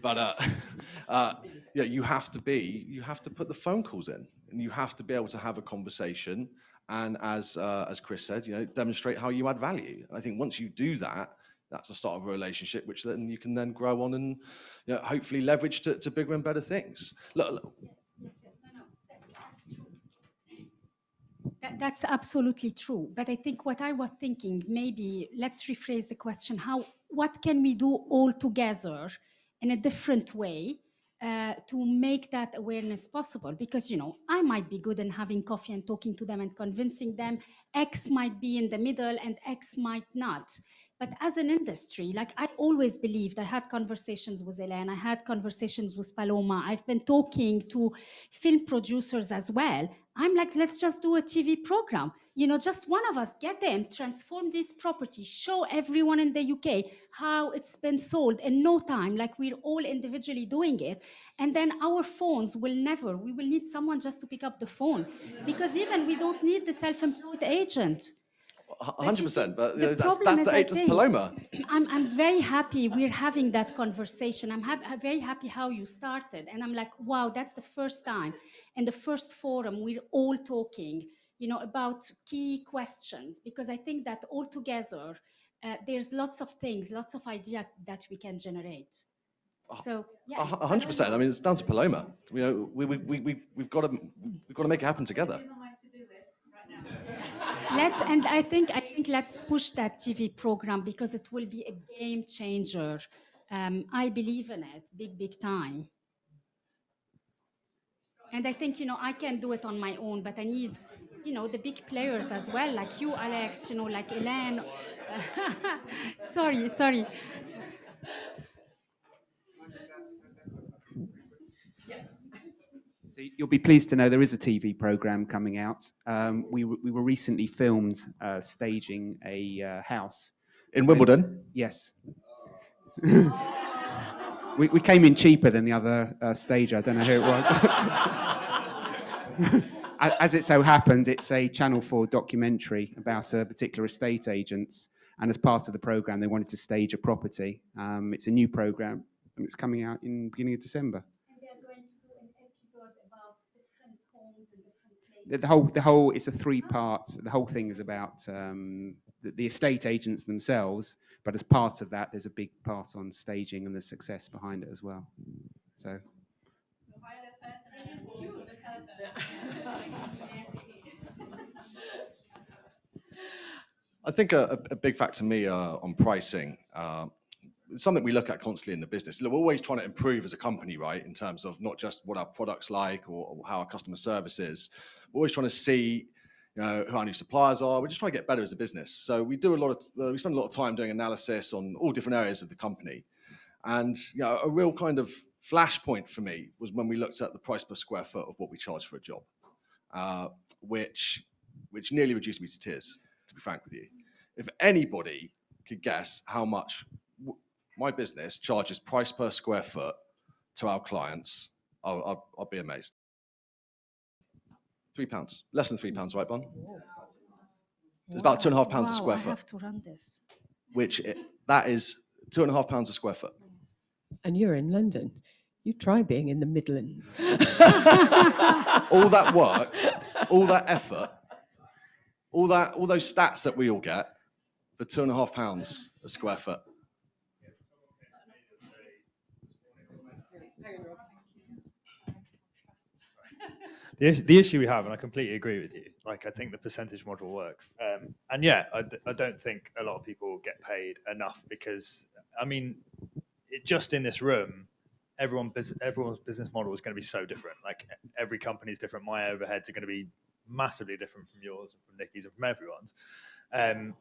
but uh, uh, yeah, you have to be. You have to put the phone calls in, and you have to be able to have a conversation and as uh, as Chris said, you know, demonstrate how you add value. And I think once you do that, that's the start of a relationship, which then you can then grow on and you know, hopefully leverage to, to bigger and better things. Look, look, That, that's absolutely true. But I think what I was thinking, maybe let's rephrase the question: How, what can we do all together in a different way uh, to make that awareness possible? Because you know, I might be good in having coffee and talking to them and convincing them. X might be in the middle, and X might not. But as an industry, like I always believed, I had conversations with Elaine, I had conversations with Paloma, I've been talking to film producers as well. I'm like, let's just do a TV program. You know, just one of us get in, transform this property, show everyone in the UK how it's been sold in no time, like we're all individually doing it. And then our phones will never, we will need someone just to pick up the phone because even we don't need the self employed agent. Hundred percent. But the that's that's the agent's Paloma. I'm, I'm very happy we're having that conversation. I'm, hap- I'm very happy how you started. And I'm like, wow, that's the first time. In the first forum, we're all talking, you know, about key questions because I think that all together, uh, there's lots of things, lots of idea that we can generate. So, yeah. A hu- a hundred percent. I mean, it's down to Paloma. You know, we we we we we've got to we've got to make it happen together. Let's and i think i think let's push that tv program because it will be a game changer. Um, i believe in it big big time. And i think you know i can do it on my own but i need you know the big players as well like you alex you know like elaine sorry sorry So you'll be pleased to know there is a TV program coming out. Um, we, we were recently filmed uh, staging a uh, house In Wimbledon? Yes. we, we came in cheaper than the other uh, stager. I don't know who it was. As it so happened, it's a Channel 4 documentary about a particular estate agents. And as part of the program, they wanted to stage a property. Um, it's a new program, and it's coming out in beginning of December. And they are going to do an episode about the The, whole, the whole, it's a three part. The whole thing is about um, the, the estate agents themselves, but as part of that, there's a big part on staging and the success behind it as well. So. I think a, a big factor to me uh, on pricing, uh, something we look at constantly in the business. We're always trying to improve as a company, right? In terms of not just what our products like or, or how our customer service is. We're always trying to see, you know, who our new suppliers are. We're just trying to get better as a business. So we do a lot of, uh, we spend a lot of time doing analysis on all different areas of the company. And, you know, a real kind of flashpoint for me was when we looked at the price per square foot of what we charge for a job, uh, which, which nearly reduced me to tears to be frank with you. If anybody could guess how much my business charges price per square foot to our clients, I'll, I'll, I'll be amazed. Three pounds, less than three pounds, right, Bon? It's about two and a half pounds a Wow, square I foot, have to run this. which it, that is two and a half pounds a square foot. And you're in London. You try being in the Midlands. all that work, all that effort, all that, all those stats that we all get for two and a half pounds a square foot. The, the issue we have, and I completely agree with you. Like, I think the percentage model works, um, and yeah, I, don't think a lot of people get paid enough because, I mean, it, just in this room, everyone everyone's business model is going to be so different. Like, every company's different. My overheads are going to be massively different from yours, from Nikki's, and from everyone's. Um,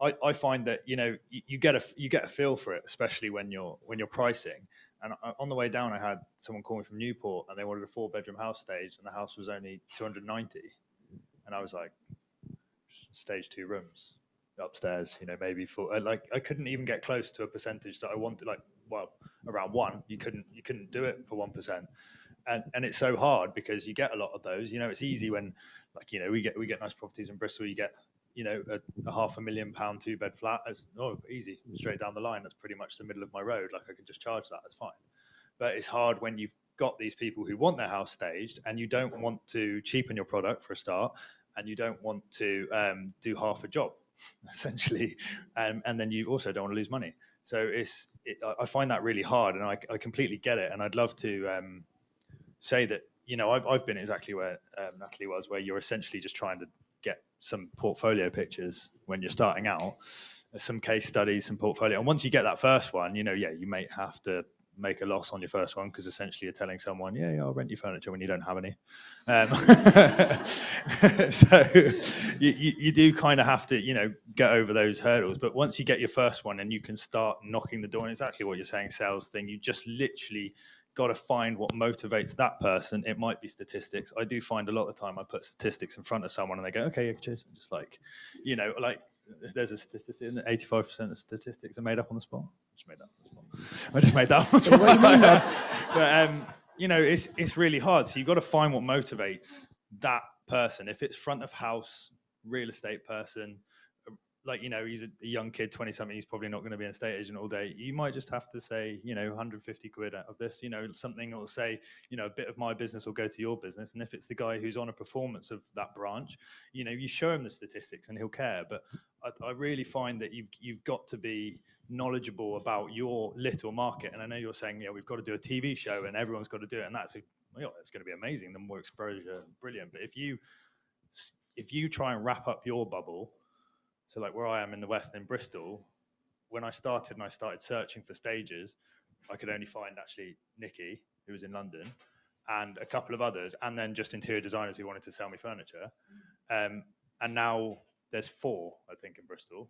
I, I find that you know you, you get a you get a feel for it, especially when you're when you're pricing. And on the way down, I had someone call me from Newport, and they wanted a four bedroom house stage, and the house was only 290, and I was like, stage two rooms upstairs, you know, maybe for like I couldn't even get close to a percentage that I wanted, like well around one. You couldn't you couldn't do it for one percent. And, and it's so hard because you get a lot of those. You know, it's easy when, like, you know, we get we get nice properties in Bristol. You get you know, a, a half a million pound two bed flat. It's oh easy, straight down the line. That's pretty much the middle of my road. Like I can just charge that. That's fine. But it's hard when you've got these people who want their house staged and you don't want to cheapen your product for a start, and you don't want to um, do half a job essentially, um, and then you also don't want to lose money. So it's it, I- I find that really hard, and I, I completely get it. And I'd love to um, say that you know I've I've been exactly where um, Natalie was, where you're essentially just trying to get some portfolio pictures when you're starting out, some case studies, some portfolio. And once you get that first one, you know, yeah, you may have to make a loss on your first one because essentially you're telling someone, yeah, yeah, I'll rent your furniture when you don't have any. Um, so you, you, you do kind of have to, you know, get over those hurdles. But once you get your first one and you can start knocking the door, and exactly what you're saying, sales thing, you just literally got to find what motivates that person. It might be statistics. I do find a lot of the time I put statistics in front of someone and they go, okay, yeah, cheers. And just like, you know, like there's a statistic that 85% of statistics are made up on the spot. Just made that up on the spot. I just made that up on the What you but, um, you know, it's, it's really hard. So you've got to find what motivates that person. If it's front of house, real estate person, like you know he's a, young kid 20 something he's probably not going to be an estate agent all day. You might just have to say you know 150 quid out of this you know something will say you know a bit of my business will go to your business. And if it's the guy who's on a performance of that branch you know you show him the statistics and he'll care. But i, I really find that you've, you've got to be knowledgeable about your little market. And i know you're saying yeah we've got to do a tv show and everyone's got to do it. And that's a, well, it's going to be amazing. The more exposure brilliant. But if you if you try and wrap up your bubble so like where I am in the West in Bristol, when I started and I started searching for stages, I could only find actually Nikki, who was in London, and a couple of others, and then just interior designers who wanted to sell me furniture. Um, and now there's four, I think, in Bristol,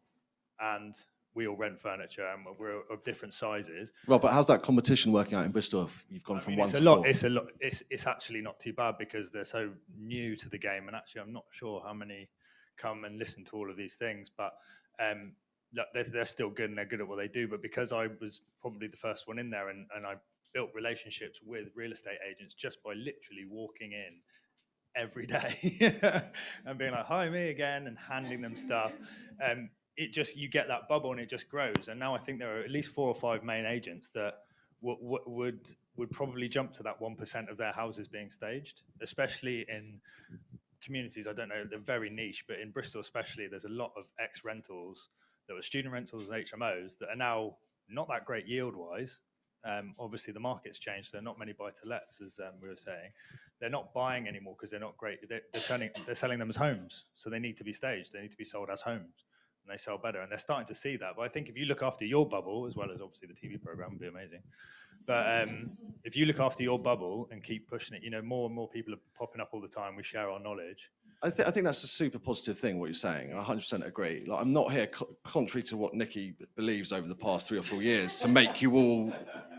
and we all rent furniture and we're of different sizes. Well, but how's that competition working out in Bristol if you've gone I from mean, one it's to a lot. four? It's a lot. It's it's actually not too bad because they're so new to the game, and actually, I'm not sure how many come and listen to all of these things, but um, they're, they're still good and they're good at what they do. But because I was probably the first one in there, and and I built relationships with real estate agents just by literally walking in every day and being like, "Hi, me again," and handing them stuff. Um, it just you get that bubble and it just grows. And now I think there are at least four or five main agents that w- w- would would probably jump to that 1% of their houses being staged, especially in communities. I don't know, they're very niche, but in Bristol, especially, there's a lot of ex rentals that were student rentals and HMOs that are now not that great yield wise. Um, obviously, the market's changed. There are not many buy to lets, as um, we were saying. They're not buying anymore because they're not great. They're, they're, turning, they're selling them as homes. So they need to be staged. They need to be sold as homes and they sell better. And they're starting to see that. But I think if you look after your bubble, as well as obviously the TV program, would be amazing. But um, if you look after your bubble and keep pushing it, you know, more and more people are popping up all the time. We share our knowledge. I, th- I think that's a super positive thing, what you're saying. I 100% agree. Like, I'm not here, co- contrary to what Nikki believes over the past three or four years, to make you all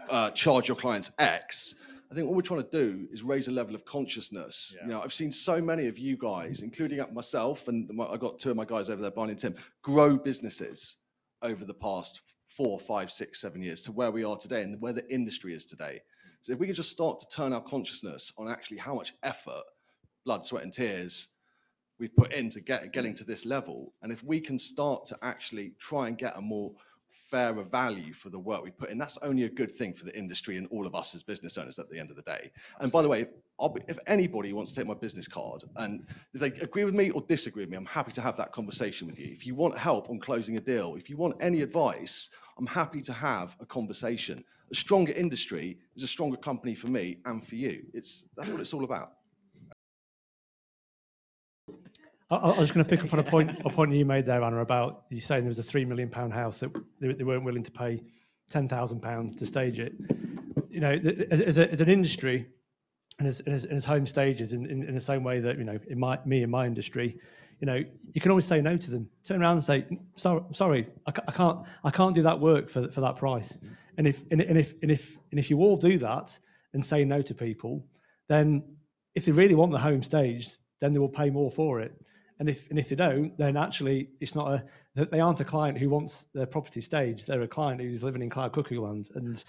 uh, charge your clients X. I think what we're trying to do is raise a level of consciousness. Yeah. You know, I've seen so many of you guys, including myself, and my, I got two of my guys over there, Barney and Tim, grow businesses over the past four, five, six, seven years to where we are today and where the industry is today. Mm. So if we could just start to turn our consciousness on actually how much effort, blood, sweat, and tears we've put into get, getting mm. to this level, and if we can start to actually try and get a more fairer value for the work we put in, that's only a good thing for the industry and all of us as business owners at the end of the day. And by the way, be, if anybody wants to take my business card and if they agree with me or disagree with me, I'm happy to have that conversation with you. If you want help on closing a deal, if you want any advice, I'm happy to have a conversation. A stronger industry is a stronger company for me and for you. It's that's what it's all about. I, I was going to pick up on a point, a point you made there, Anna, about you saying there was a three million pound house that they, they weren't willing to pay ten thousand pounds to stage it. You know, as, as, a, as an industry, and as, as, as home stages, in, in, in, the same way that you know, in my me in my industry, you know, you can always say no to them. Turn around and say, "Sorry, sorry, I, I can't, I can't do that work for for that price." And if and, and if and if and if you all do that and say no to people, then if they really want the home staged, then they will pay more for it. And if and if they don't, then actually it's not a they aren't a client who wants their property staged. They're a client who's living in cloud cuckoo land, and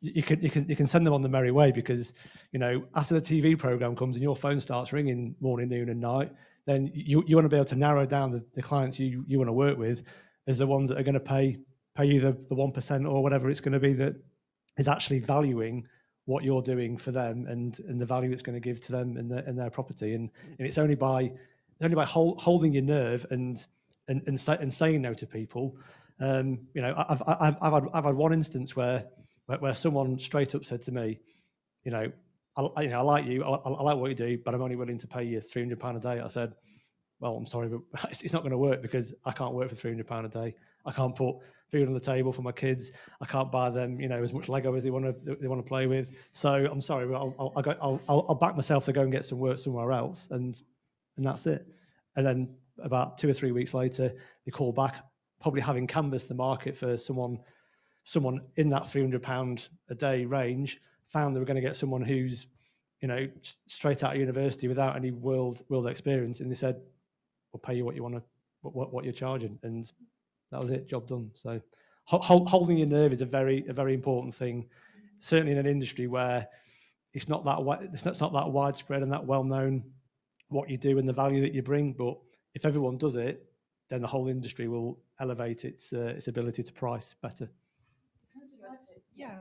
you can you can you can send them on the merry way because you know after the TV program comes and your phone starts ringing morning, noon, and night, then you you want to be able to narrow down the, the clients you you want to work with as the ones that are going to pay pay you the the one percent or whatever it's going to be that is actually valuing what you're doing for them and and the value it's going to give to them in their in their property and and it's only by only by hold, holding your nerve and and and, say, and saying no to people. Um, you know, I've, I've I've had I've had one instance where where, where someone straight up said to me, you know, I, you know, I like you, I, I, like what you do, but I'm only willing to pay you three hundred pound a day. I said, well, I'm sorry, but it's, it's not going to work because I can't work for three hundred pound a day. I can't put food on the table for my kids. I can't buy them, you know, as much Lego as they want to they want to play with. So I'm sorry, but I'll I'll, I'll, I'll, I'll back myself to go and get some work somewhere else, and and that's it. And then about two or three weeks later, they call back, probably having canvassed the market for someone, someone in that three hundred pound a day range, found they were going to get someone who's, you know, straight out of university without any world world experience, and they said, "We'll pay you what you want to, what, what you're charging," and that was it, job done. So, holding your nerve is a very a very important thing, certainly in an industry where it's not that it's not, it's not that widespread and that well known what you do and the value that you bring. But if everyone does it, then the whole industry will elevate its uh, its ability to price better. Yeah.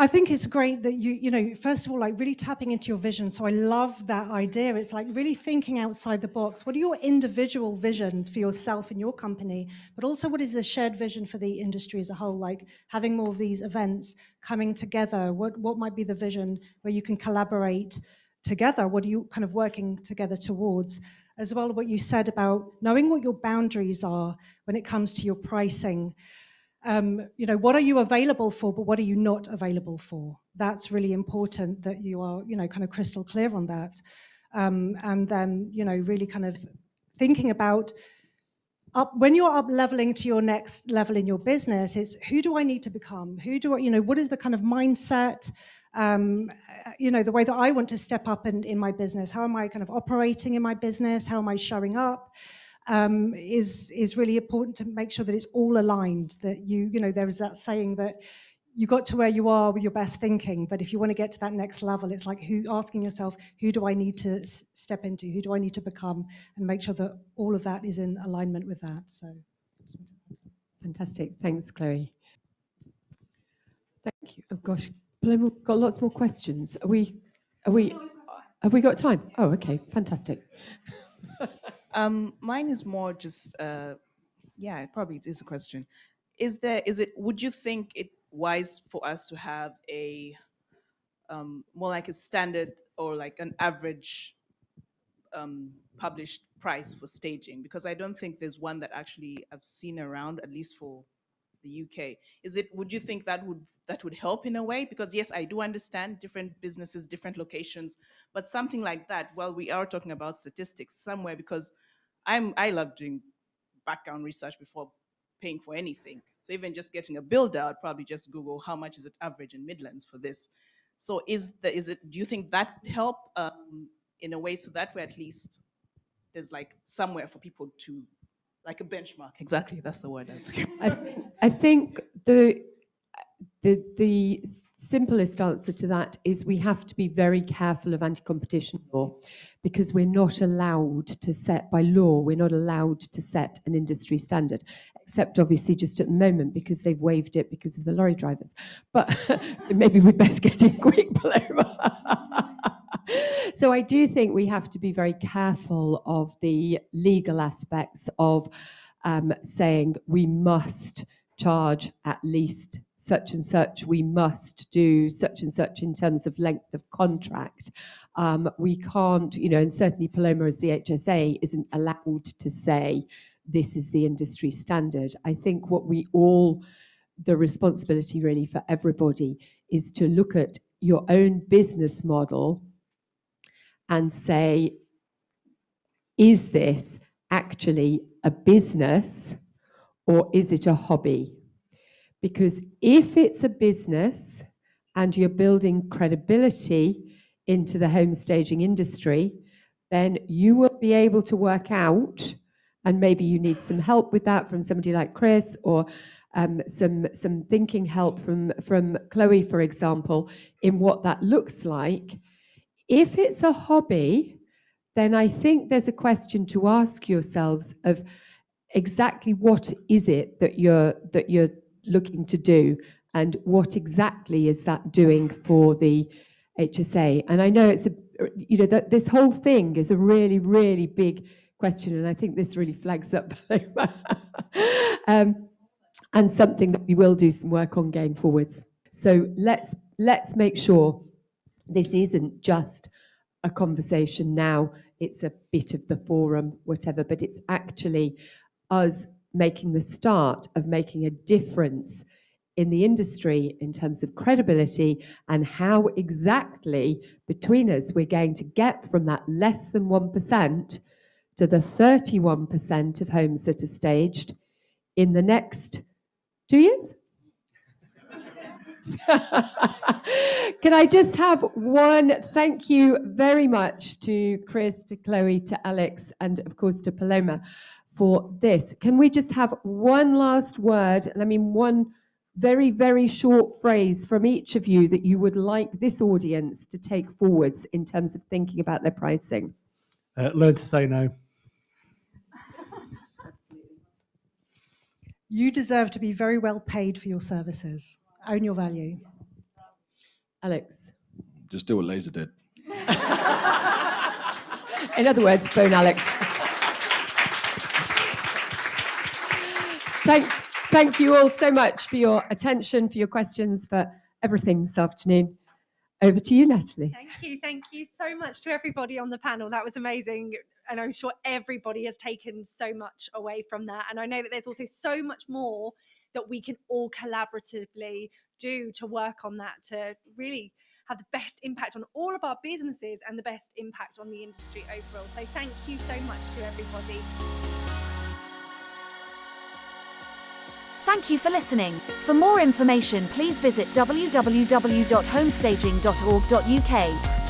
I think it's great that you, you know, first of all, like really tapping into your vision. So I love that idea. It's like really thinking outside the box. What are your individual visions for yourself and your company? But also, what is the shared vision for the industry as a whole? Like having more of these events coming together. What what might be the vision where you can collaborate together? What are you kind of working together towards? As well, what you said about knowing what your boundaries are when it comes to your pricing um, you know, what are you available for, but what are you not available for? That's really important that you are, you know, kind of crystal clear on that. Um, and then, you know, really kind of thinking about up when you're up leveling to your next level in your business, it's who do I need to become? Who do I, you know, what is the kind of mindset? Um, you know, the way that I want to step up in, in my business. How am I kind of operating in my business? How am I showing up? Um, is is really important to make sure that it's all aligned. That you you know there is that saying that you got to where you are with your best thinking, but if you want to get to that next level, it's like who asking yourself who do I need to s- step into, who do I need to become, and make sure that all of that is in alignment with that. So fantastic, thanks, Chloe. Thank you. Oh gosh, we've got lots more questions. Are we? Are we? Have we got time? Oh, okay, fantastic. Um, mine is more just, uh, yeah, probably is a question. Is there, is it, would you think it wise for us to have a, um, more like a standard or like an average um, published price for staging? Because I don't think there's one that actually I've seen around, at least for the UK. Is it, would you think that would, that would help in a way? Because yes, I do understand different businesses, different locations, but something like that, well, we are talking about statistics somewhere because I'm, I love doing background research before paying for anything. So even just getting a build I'd probably just Google how much is it average in Midlands for this. So is the, is it, do you think that help um, in a way so that way at least there's like somewhere for people to, like a benchmark, exactly, that's the word I I, I think the the the simplest answer to that is we have to be very careful of anti-competition law because we're not allowed to set by law we're not allowed to set an industry standard except obviously just at the moment because they've waived it because of the lorry drivers but maybe we'd best get in quick Paloma. so I do think we have to be very careful of the legal aspects of um, saying we must charge at least such and such, we must do such and such in terms of length of contract. Um, we can't, you know, and certainly Paloma as the HSA isn't allowed to say this is the industry standard. I think what we all, the responsibility really for everybody is to look at your own business model and say, is this actually a business or is it a hobby? Because if it's a business and you're building credibility into the home staging industry, then you will be able to work out, and maybe you need some help with that from somebody like Chris or um, some some thinking help from from Chloe, for example, in what that looks like. If it's a hobby, then I think there's a question to ask yourselves of exactly what is it that you're that you're looking to do and what exactly is that doing for the HSA and I know it's a you know that this whole thing is a really really big question and I think this really flags up. Um, and something that we will do some work on going forwards. So let's let's make sure this isn't just a conversation now. It's a bit of the forum whatever but it's actually us making the start of making a difference in the industry in terms of credibility and how exactly between us we're going to get from that less than 1% to the 31% of homes that are staged in the next two years? Can I just have one thank you very much to Chris, to Chloe, to Alex, and of course to Paloma for this. Can we just have one last word? And I mean, one very, very short phrase from each of you that you would like this audience to take forwards in terms of thinking about their pricing. Uh, learn to say no. You deserve to be very well paid for your services. Own your value. Alex. Just do what Laser did. In other words, phone Alex. Thank, thank you all so much for your attention, for your questions, for everything this afternoon. Over to you, Natalie. Thank you. Thank you so much to everybody on the panel. That was amazing. And I'm sure everybody has taken so much away from that. And I know that there's also so much more that we can all collaboratively do to work on that to really have the best impact on all of our businesses and the best impact on the industry overall. So thank you so much to everybody. Thank you for listening. For more information, please visit www.homestaging.org.uk.